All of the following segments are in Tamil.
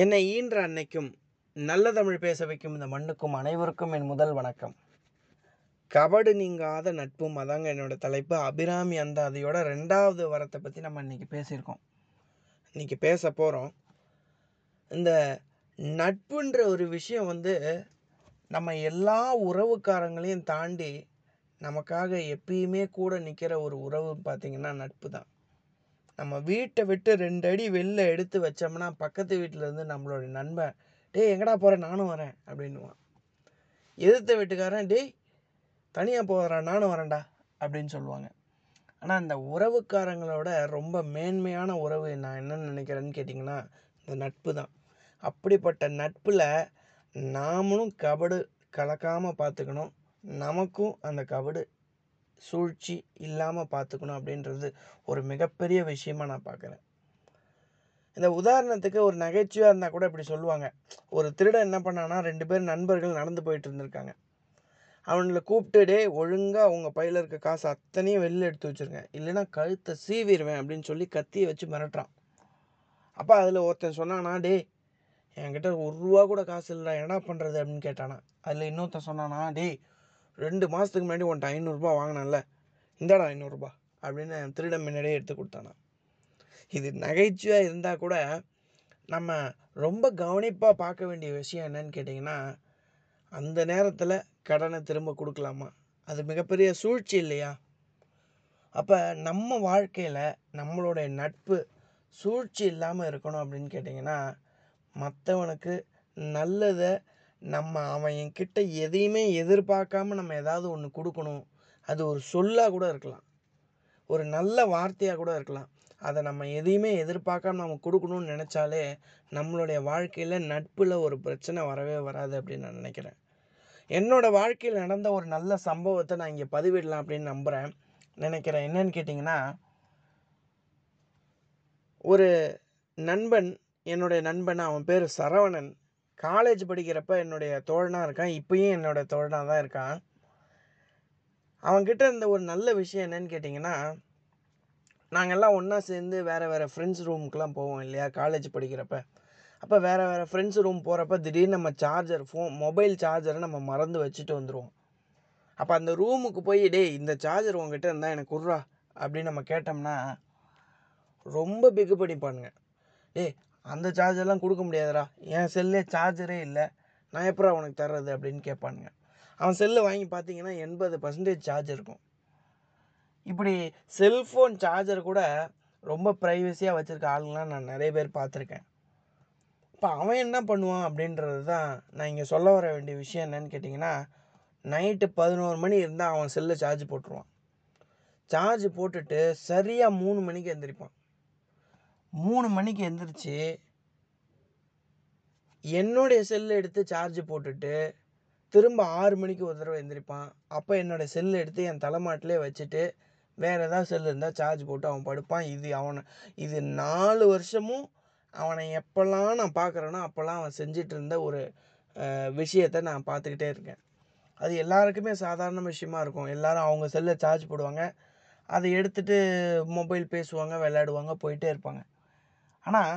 என்னை ஈன்ற அன்னைக்கும் நல்ல தமிழ் பேச வைக்கும் இந்த மண்ணுக்கும் அனைவருக்கும் என் முதல் வணக்கம். கபடு நீங்காத நட்பும் அதாங்க என்னோடய தலைப்பு. அபிராமி அந்தாதியோட ரெண்டாவது வரத்தை பற்றி நம்ம இன்றைக்கி பேசியிருக்கோம். இன்றைக்கி பேச போகிறோம் இந்த நட்புன்ற ஒரு விஷயம் வந்து நம்ம எல்லா உறவுக்காரங்களையும் தாண்டி நமக்காக எப்பயுமே கூட நிற்கிற ஒரு உறவு பார்த்திங்கன்னா நட்பு தான் நம்ம வீட்டை விட்டு ரெண்டு அடி வெளில எடுத்து வச்சோம்னா பக்கத்து வீட்டில் இருந்து நம்மளோட நண்பன் டேய் எங்கடா போகிற நானும் வரேன் அப்படின்னுவான். எதிர்த்த வீட்டுக்காரன் டேய் தனியாக போகிறா நானும் வரேன்டா அப்படின்னு சொல்லுவாங்க. ஆனால் அந்த உறவுக்காரங்களோட ரொம்ப மேன்மையான உறவு நான் என்ன நினைக்கிறேன்னு கேட்டிங்கன்னா இந்த நட்பு தான். அப்படிப்பட்ட நட்பில் நாமளும் கபடு கலக்காமல் பார்த்துக்கணும். நமக்கும் அந்த கபடு சூழ்ச்சி இல்லாமல் பார்த்துக்கணும் அப்படின்றது ஒரு மிகப்பெரிய விஷயமா நான் பார்க்குறேன் இந்த உதாரணத்துக்கு ஒரு நகைச்சுவையாக இருந்தால் கூட இப்படி சொல்லுவாங்க. ஒரு திருடன் என்ன பண்ணானா ரெண்டு பேர் நண்பர்கள் நடந்து போயிட்டு இருந்திருக்காங்க. அவனில் கூப்பிட்டு டே ஒழுங்காக உங்கள் பையில் இருக்க காசு அத்தனையும் வெளில எடுத்து வச்சுருங்க. இல்லைன்னா கழுத்தை சீவிடுவேன் அப்படின்னு சொல்லி கத்தியை வச்சு மிரட்டுறான். அப்போ அதில் ஒருத்தன் சொன்னானா டே என்கிட்ட ஒரு ரூபா கூட காசு இல்லைடா என்ன பண்ணுறது அப்படின்னு கேட்டானா. அதில் இன்னொருத்தன் சொன்னானா டேய் ரெண்டு மாதத்துக்கு முன்னாடி உன்ட்ட ஐநூறுரூபா வாங்கினேன்ல இந்தாடா ஐநூறுரூபா அப்படின்னு திருடன் முன்னாடியே எடுத்து கொடுத்தானா. இது நகைச்சுவையாக இருந்தால் கூட நம்ம ரொம்ப கவனிப்பாக பார்க்க வேண்டிய விஷயம் என்னன்னு கேட்டிங்கன்னா அந்த நேரத்தில் கடனை திரும்ப கொடுக்கலாமா? அது மிகப்பெரிய சூழ்ச்சி இல்லையா? அப்போ நம்ம வாழ்க்கையில் நம்மளுடைய நட்பு சூழ்ச்சி இல்லாமல் இருக்கணும் அப்படின்னு கேட்டிங்கன்னா மற்றவனுக்கு நல்லதை நம்ம அவன் என்கிட்ட எதையுமே எதிர்பார்க்காம நம்ம ஏதாவது ஒன்று கொடுக்கணும். அது ஒரு சொல்லாக கூட இருக்கலாம். ஒரு நல்ல வார்த்தையாக கூட இருக்கலாம். அதை நம்ம எதையுமே எதிர்பார்க்காம நம்ம கொடுக்கணும்னு நினச்சாலே நம்மளுடைய வாழ்க்கையில் நட்பில் ஒரு பிரச்சனை வரவே வராது அப்படின்னு நான் நினைக்கிறேன். என்னோடய வாழ்க்கையில் நடந்த ஒரு நல்ல சம்பவத்தை நான் இங்கே பதிவிடலாம் அப்படின்னு நம்புகிறேன் நினைக்கிறேன் என்னன்னு கேட்டிங்கன்னா ஒரு நண்பன் என்னுடைய நண்பன் அவன் பேர் சரவணன். காலேஜ் படிக்கிறப்ப என்னுடைய தோழனாக இருக்கான். இப்பயும் என்னோட தோழனாக தான் இருக்கான். அவன்கிட்ட இருந்த ஒரு நல்ல விஷயம் என்னன்னு கேட்டிங்கன்னா நாங்கள்லாம் ஒன்றா சேர்ந்து வேறு வேறு ஃப்ரெண்ட்ஸ் ரூமுக்கெலாம் போவோம் இல்லையா காலேஜ் படிக்கிறப்ப. அப்போ வேறு வேறு ஃப்ரெண்ட்ஸ் ரூம் போகிறப்ப திடீர்னு நம்ம சார்ஜர் ஃபோன் மொபைல் சார்ஜரை நம்ம மறந்து வச்சுட்டு வந்துடுவோம் அப்போ அந்த ரூமுக்கு போய் டேய் இந்த சார்ஜர் உங்ககிட்ட இருந்தால் எனக்கு குர்றா அப்படின்னு நம்ம கேட்டோம்னா ரொம்ப பிகு பண்ணிப்பானுங்க டேய் அந்த சார்ஜர்லாம் கொடுக்க முடியாதுடா. என் செல்லே சார்ஜரே இல்லை. நான் எப்படா உனக்கு தர்றது அப்படின்னு கேட்பானுங்க. அவன் செல்லை வாங்கி பார்த்தீங்கன்னா எண்பது பர்சன்டேஜ் சார்ஜ் இருக்கும். இப்படி செல்ஃபோன் சார்ஜர் கூட ரொம்ப ப்ரைவசியாக வச்சுருக்க ஆளுங்களாம் நான் நிறைய பேர் பார்த்துருக்கேன். இப்போ அவன் என்ன பண்ணுவான் அப்படின்றது தான் நான் இங்கே சொல்ல வர வேண்டிய விஷயம் என்னன்னு கேட்டிங்கன்னா நைட்டு பதினோரு மணி இருந்தால் அவன் செல்லை சார்ஜ் போட்டுருவான். சார்ஜ் போட்டுட்டு சரியாக மூணு மணிக்கு எந்திரிப்பான். மூணு மணிக்கு எந்திரிச்சு என்னுடைய செல்லை எடுத்து சார்ஜ் போட்டுட்டு திரும்ப ஆறு மணிக்கு ஒரு தடவை எழுந்திரிப்பான் அப்போ என்னோடய செல்லை எடுத்து என் தலைமாட்டிலே வச்சுட்டு வேறு ஏதாவது செல் இருந்தால் சார்ஜ் போட்டு அவன் படுப்பான். இது அவனை இது நாலு வருஷமும் அவனை எப்போல்லாம் நான் பார்க்குறேனோ அப்போல்லாம் அவன் செஞ்சிட்டு இருந்த ஒரு விஷயத்தை நான் பார்த்துக்கிட்டே இருக்கேன். அது எல்லாருக்குமே சாதாரண விஷயமா இருக்கும். எல்லாரும் அவங்க செல்லை சார்ஜ் போடுவாங்க. அதை எடுத்துகிட்டு மொபைல் பேசுவாங்க விளையாடுவாங்க போயிட்டே இருப்பாங்க. ஆனால்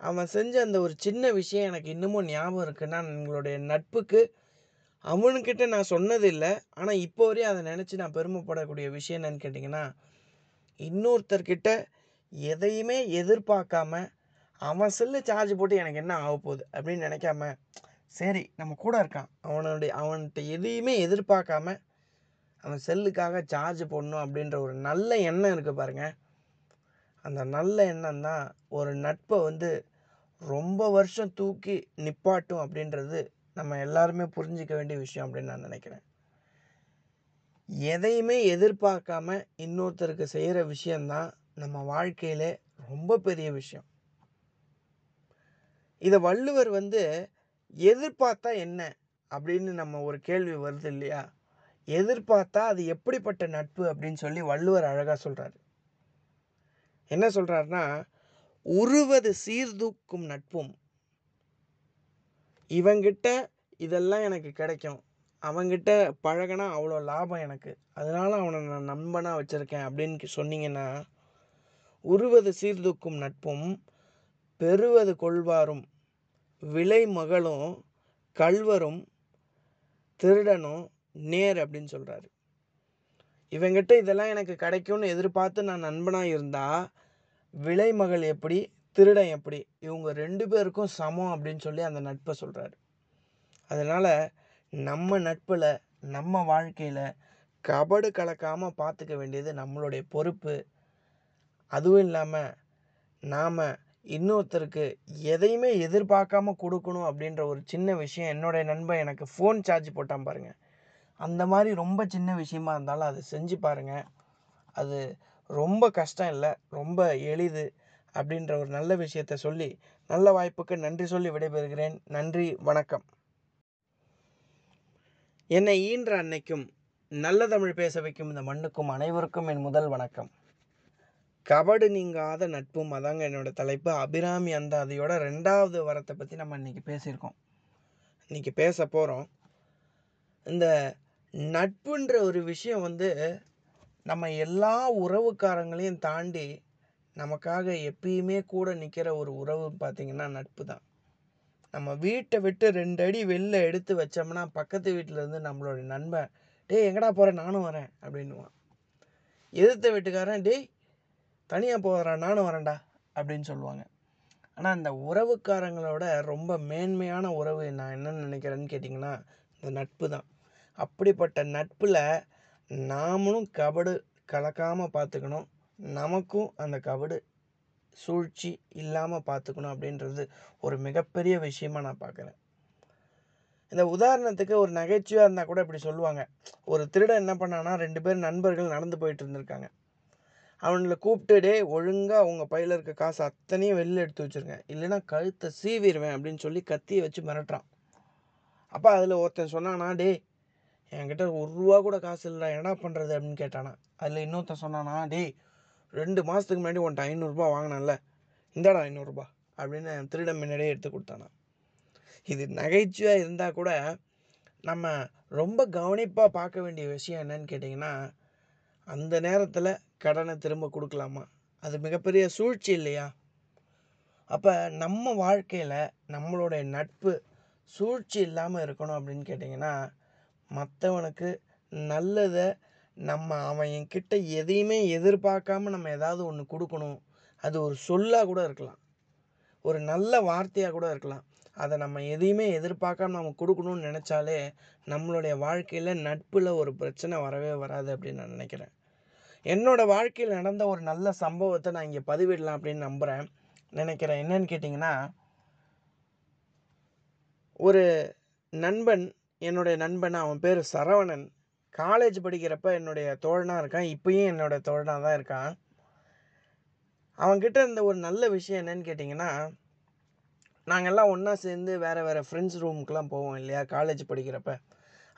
அவன் செஞ்ச அந்த ஒரு சின்ன விஷயம் எனக்கு இன்னமும் ஞாபகம் இருக்குன்னா எங்களுடைய நட்புக்கு அவனுக்கிட்ட நான் சொன்னது இல்லை ஆனால் இப்போ வரையும் அதை நினச்சி நான் பெருமைப்படக்கூடிய விஷயம் என்னன்னு கேட்டிங்கன்னா இன்னொருத்தர்கிட்ட எதையுமே எதிர்பார்க்காம அவன் செல்லு சார்ஜ் போட்டு எனக்கு என்ன ஆக போகுது அப்படின்னு நினைக்காம சரி நம்ம கூட இருக்கான். அவனுடைய அவன்கிட்ட எதையுமே எதிர்பார்க்காம அவன் செல்லுக்காக சார்ஜ் போடணும் அப்படின்ற ஒரு நல்ல எண்ணம் இருக்குது பாருங்கள் அந்த நல்ல எண்ணம் தான் ஒரு நட்பை வந்து ரொம்ப வருஷம் தூக்கி நிப்பாட்டும் அப்படின்றது நம்ம எல்லாருமே புரிஞ்சிக்க வேண்டிய விஷயம் அப்படின்னு நான் நினைக்கிறேன். எதையுமே எதிர்பார்க்காம இன்னொருத்தருக்கு செய்கிற விஷயந்தான் நம்ம வாழ்க்கையிலே ரொம்ப பெரிய விஷயம். இதை வள்ளுவர் வந்து எதிர்பார்த்தா என்ன அப்படின்னு நம்ம ஒரு கேள்வி வருது இல்லையா? எதிர்பார்த்தா அது எப்படிப்பட்ட நட்பு அப்படின்னு சொல்லி வள்ளுவர் அழகாக சொல்கிறாரு என்ன சொல்கிறாருன்னா உருவது சீர்தூக்கும் நட்பும். இவங்கிட்ட இதெல்லாம் எனக்கு கிடைக்கும். அவங்கிட்ட பழகினா அவ்வளோ லாபம் எனக்கு. அதனால் அவனை நான் நண்பனாக வச்சுருக்கேன் அப்படின்னு சொன்னீங்கன்னா உருவது சீர்தூக்கும் நட்பும் பெறுவது கொள்வாரும். விலை மகளும் கல்வரும் திருடனும் நேர் அப்படின்னு சொல்கிறாரு இவங்கிட்ட இதெல்லாம் எனக்கு கிடைக்கும்னு எதிர்பார்த்து நான் நண்பனாக இருந்தால் விலைமகள் எப்படி திருடன் எப்படி இவங்க ரெண்டு பேருக்கும் சமம் அப்படின்னு சொல்லி அந்த நட்பை சொல்கிறாரு அதனால் நம்ம நட்பில் நம்ம வாழ்க்கையில் கபடு கலக்காமல் பார்த்துக்க வேண்டியது நம்மளுடைய பொறுப்பு. அதுவும் இல்லாமல் நாம் இன்னொருத்தருக்கு எதையுமே எதிர்பார்க்காம கொடுக்கணும் அப்படின்ற ஒரு சின்ன விஷயம் என்னுடைய நண்பன் எனக்கு ஃபோன் சார்ஜ் போட்டான் பாருங்கள் அந்த மாதிரி ரொம்ப சின்ன விஷயமா இருந்தாலும் அதை செஞ்சு பாருங்கள் அது ரொம்ப கஷ்டம் இல்லை. ரொம்ப எளிது அப்படின்ற ஒரு நல்ல விஷயத்த சொல்லி நல்ல வாய்ப்புக்கு நன்றி சொல்லி விடைபெறுகிறேன். நன்றி வணக்கம். என்னை ஈன்ற அன்னைக்கும் நல்ல தமிழ் பேச வைக்கும் இந்த மண்ணுக்கும் அனைவருக்கும் என் முதல் வணக்கம். கபடு நீங்காத நட்பும் அதாங்க என்னோடய தலைப்பு. அபிராமி அந்தாதியோட ரெண்டாவது வரத்தை பற்றி நம்ம இன்றைக்கி பேசியிருக்கோம். இன்றைக்கி பேச போகிறோம் இந்த நட்புன்ற ஒரு விஷயம் வந்து நம்ம எல்லா உறவுக்காரங்களையும் தாண்டி நமக்காக எப்பயுமே கூட நிற்கிற ஒரு உறவு பார்த்திங்கன்னா நட்பு தான். நம்ம வீட்டை விட்டு ரெண்டு அடி வெளில எடுத்து வச்சோம்னா பக்கத்து வீட்டில் இருந்து நம்மளோட நண்பன் டேய் எங்கடா போகிறேன் நானும் வரேன் அப்படின்னுவான். எதிர்த்த வீட்டுக்காரன் டேய் தனியாக போகிறேன் நானும் வரேன்டா அப்படின்னு சொல்லுவாங்க. ஆனால் அந்த உறவுக்காரங்களோட ரொம்ப மேன்மையான உறவு நான் என்ன நினைக்கிறேன்னு கேட்டிங்கன்னா இந்த நட்பு தான். அப்படிப்பட்ட நட்பில் நாமளும் கபடு கலக்காமல் பார்த்துக்கணும் நமக்கும் அந்த கபடு சூழ்ச்சி இல்லாமல் பார்த்துக்கணும் அப்படின்றது ஒரு மிகப்பெரிய விஷயமாக நான் பார்க்குறேன் இந்த உதாரணத்துக்கு ஒரு நகைச்சுவையாக இருந்தால் கூட இப்படி சொல்லுவாங்க. ஒரு திருடன் என்ன பண்ணானா ரெண்டு பேர் நண்பர்கள் நடந்து போயிட்டு இருந்திருக்காங்க. அவனில் கூப்பிட்டு டே ஒழுங்காக உங்கள் பையில் இருக்க காசு அத்தனையும் வெளில எடுத்து வச்சுருங்க. இல்லைன்னா கழுத்தை சீவிடுவேன் அப்படின்னு சொல்லி கத்தியை வச்சு மிரட்டுறான். அப்போ அதில் ஒருத்தன் சொன்னானா டே என்கிட்ட ஒரு ரூபா கூட காசு இல்லை என்ன பண்ணுறது அப்படின்னு கேட்டானா. அதில் இன்னொருத்தன் சொன்னானா டேய் ரெண்டு மாதத்துக்கு முன்னாடி உன்ட்ட ஐநூறுரூபா வாங்கினேன்ல இந்தாடா ஐநூறுரூபா அப்படின்னு திருடன் முன்னாடியே எடுத்து கொடுத்தானா. இது நகைச்சுவையாக இருந்தால் கூட நம்ம ரொம்ப கவனிப்பாக பார்க்க வேண்டிய விஷயம் என்னன்னு கேட்டிங்கன்னா அந்த நேரத்தில் கடனை திரும்ப கொடுக்கலாமா? அது மிகப்பெரிய சூழ்ச்சி இல்லையா? அப்போ நம்ம வாழ்க்கையில் நம்மளுடைய நட்பு சூழ்ச்சி இல்லாமல் இருக்கணும் அப்படின்னு கேட்டிங்கன்னா மற்றவனுக்கு நல்லதை நம்ம அவன் என்கிட்ட எதையுமே எதிர்பார்க்காம நம்ம ஏதாவது ஒன்று கொடுக்கணும். அது ஒரு சொல்லாக கூட இருக்கலாம். ஒரு நல்ல வார்த்தையாக கூட இருக்கலாம். அதை நம்ம எதையுமே எதிர்பார்க்காம நம்ம கொடுக்கணும்னு நினச்சாலே நம்மளுடைய வாழ்க்கையில் நட்பில் ஒரு பிரச்சனை வரவே வராது அப்படின்னு நான் நினைக்கிறேன். என்னோடய வாழ்க்கையில் நடந்த ஒரு நல்ல சம்பவத்தை நான் இங்கே பதிவிடலாம் அப்படின்னு நம்புகிறேன் நினைக்கிறேன் என்னன்னு கேட்டிங்கன்னா ஒரு நண்பன் என்னுடைய நண்பன் அவன் பேர் சரவணன். காலேஜ் படிக்கிறப்ப என்னுடைய தோழனாக இருக்கான். இப்பயும் என்னோட தோழனாக தான் இருக்கான். அவன்கிட்ட இருந்த ஒரு நல்ல விஷயம் என்னன்னு கேட்டிங்கன்னா நாங்கள்லாம் ஒன்றா சேர்ந்து வேறு வேறு ஃப்ரெண்ட்ஸ் ரூமுக்கெலாம் போவோம் இல்லையா காலேஜ் படிக்கிறப்ப.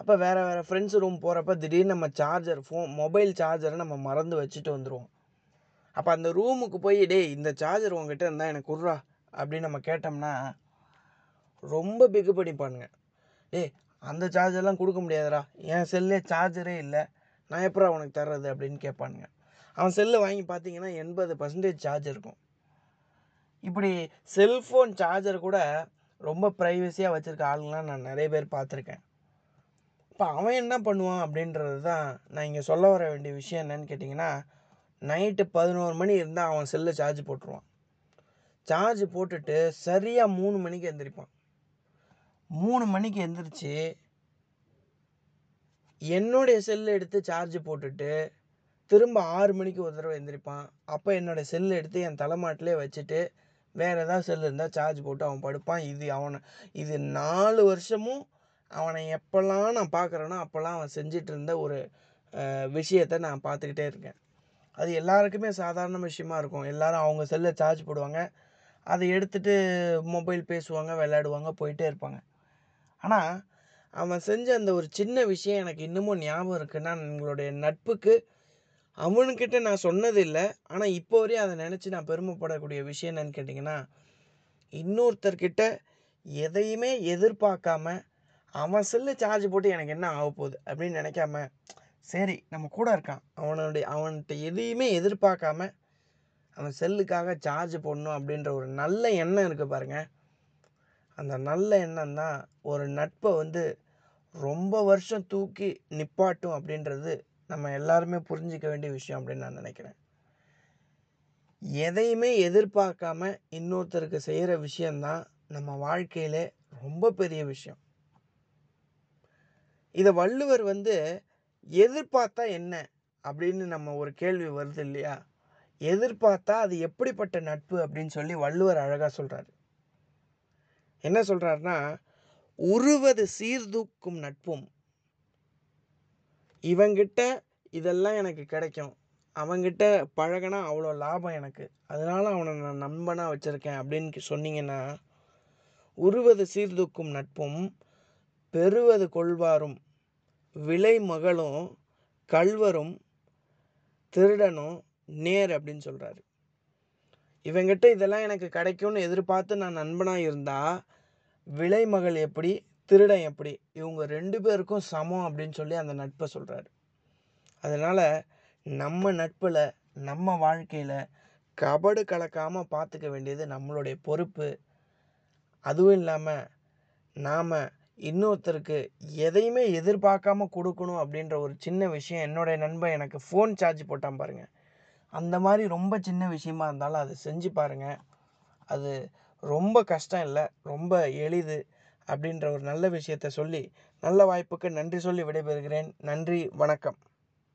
அப்போ வேறு வேறு ஃப்ரெண்ட்ஸ் ரூம் போகிறப்ப திடீர்னு நம்ம சார்ஜர் ஃபோன் மொபைல் சார்ஜரை நம்ம மறந்து வச்சுட்டு வந்துடுவோம் அப்போ அந்த ரூமுக்கு போய் டேய் இந்த சார்ஜர் உங்ககிட்ட இருந்தால் எனக்கு குர்றா அப்படின்னு நம்ம கேட்டோம்னா ரொம்ப பிகு பண்ணிப்பானுங்க டேய் அந்த சார்ஜர்லாம் கொடுக்க முடியாதுடா. என் செல்லே சார்ஜரே இல்லை. நான் எப்படா உனக்கு தர்றது அப்படின்னு கேட்பானுங்க. அவன் செல்லை வாங்கி பார்த்தீங்கன்னா எண்பது பர்சன்டேஜ் சார்ஜ் இருக்கும். இப்படி செல்ஃபோன் சார்ஜர் கூட ரொம்ப ப்ரைவசியாக வச்சுருக்க ஆளுங்களாம் நான் நிறைய பேர் பார்த்துருக்கேன். இப்போ அவன் என்ன பண்ணுவான் அப்படின்றது தான் நான் இங்கே சொல்ல வர வேண்டிய விஷயம் என்னன்னு கேட்டிங்கன்னா நைட்டு பதினோரு மணி இருந்தால் அவன் செல்லை சார்ஜ் போட்டுருவான். சார்ஜ் போட்டுட்டு சரியாக மூணு மணிக்கு எந்திரிப்பான். மூணு மணிக்கு எந்திரிச்சு என்னுடைய செல்லை எடுத்து சார்ஜ் போட்டுட்டு திரும்ப ஆறு மணிக்கு ஒரு தடவை எழுந்திரிப்பான் அப்போ என்னோடய செல்லை எடுத்து என் தலைமாட்டிலே வச்சுட்டு வேறு ஏதாவது செல் இருந்தால் சார்ஜ் போட்டு அவன் படுப்பான். இது அவனை இது நாலு வருஷமும் அவனை எப்போல்லாம் நான் பார்க்குறேனோ அப்போல்லாம் அவன் செஞ்சிட்டு இருந்த ஒரு விஷயத்தை நான் பார்த்துக்கிட்டே இருக்கேன். அது எல்லாருக்குமே சாதாரண விஷயமா இருக்கும். எல்லாரும் அவங்க செல்லை சார்ஜ் போடுவாங்க. அதை எடுத்துகிட்டு மொபைல் பேசுவாங்க விளையாடுவாங்க போயிட்டே இருப்பாங்க. ஆனால் அவன் செஞ்ச அந்த ஒரு சின்ன விஷயம் எனக்கு இன்னமும் ஞாபகம் இருக்குன்னா எங்களுடைய நட்புக்கு அவனுக்கிட்ட நான் சொன்னது இல்லை ஆனால் இப்போ வரையும் அதை நினச்சி நான் பெருமைப்படக்கூடிய விஷயம் என்னன்னு கேட்டிங்கன்னா இன்னொருத்தர்கிட்ட எதையுமே எதிர்பார்க்காம அவன் செல்லு சார்ஜ் போட்டு எனக்கு என்ன ஆக போகுது அப்படின்னு நினைக்காம சரி நம்ம கூட இருக்கான். அவனுடைய அவன்கிட்ட எதையுமே எதிர்பார்க்காம அவன் செல்லுக்காக சார்ஜ் போடணும் அப்படின்ற ஒரு நல்ல எண்ணம் இருக்குது பாருங்கள் அந்த நல்ல எண்ணம் தான் ஒரு நட்பை வந்து ரொம்ப வருஷம் தூக்கி நிப்பாட்டும் அப்படின்றது நம்ம எல்லாருமே புரிஞ்சிக்க வேண்டிய விஷயம் அப்படின்னு நான் நினைக்கிறேன். எதையுமே எதிர்பார்க்காம இன்னொருத்தருக்கு செய்கிற விஷயந்தான் நம்ம வாழ்க்கையில் ரொம்ப பெரிய விஷயம். இதை வள்ளுவர் வந்து எதிர்பார்த்தா என்ன அப்படின்னு நம்ம ஒரு கேள்வி வருது இல்லையா? எதிர்பார்த்தா அது எப்படிப்பட்ட நட்பு அப்படின்னு சொல்லி வள்ளுவர் அழகாக சொல்கிறாரு என்ன சொல்கிறாருன்னா உருவது சீர்தூக்கும் நட்பும். இவங்கிட்ட இதெல்லாம் எனக்கு கிடைக்கும். அவங்கிட்ட பழகினா அவ்வளோ லாபம் எனக்கு. அதனால் அவனை நான் நண்பனாக வச்சுருக்கேன் அப்படின்னு சொன்னீங்கன்னா உருவது சீர்தூக்கும் நட்பும் பெறுவது கொள்வாரும் விலை மகளும் கல்வரும் திருடனும் நேர் அப்படின்னு சொல்கிறாரு இவங்கிட்ட இதெல்லாம் எனக்கு கிடைக்கும்னு எதிர்பார்த்து நான் நண்பனாக இருந்தால் விலை மகள் எப்படி திருடன் எப்படி இவங்க ரெண்டு பேருக்கும் சமம் அப்படின்னு சொல்லி அந்த நட்பை சொல்கிறாரு அதனால் நம்ம நட்பில் நம்ம வாழ்க்கையில் கபடு கலக்காமல் பார்த்துக்க வேண்டியது நம்மளுடைய பொறுப்பு. அதுவும் இல்லாமல் நாம் இன்னொருத்தருக்கு எதையுமே எதிர்பார்க்காம கொடுக்கணும் அப்படின்ற ஒரு சின்ன விஷயம் என்னுடைய நண்பன் எனக்கு ஃபோன் சார்ஜ் போட்டான் பாருங்கள் அந்த மாதிரி ரொம்ப சின்ன விஷயமா இருந்தாலும் அதை செஞ்சு பாருங்கள் அது ரொம்ப கஷ்டம் இல்லை ரொம்ப எளிது அப்படின்ற ஒரு நல்ல விஷயத்த சொல்லி நல்ல வாய்ப்புக்கு நன்றி சொல்லி விடைபெறுகிறேன். நன்றி வணக்கம்.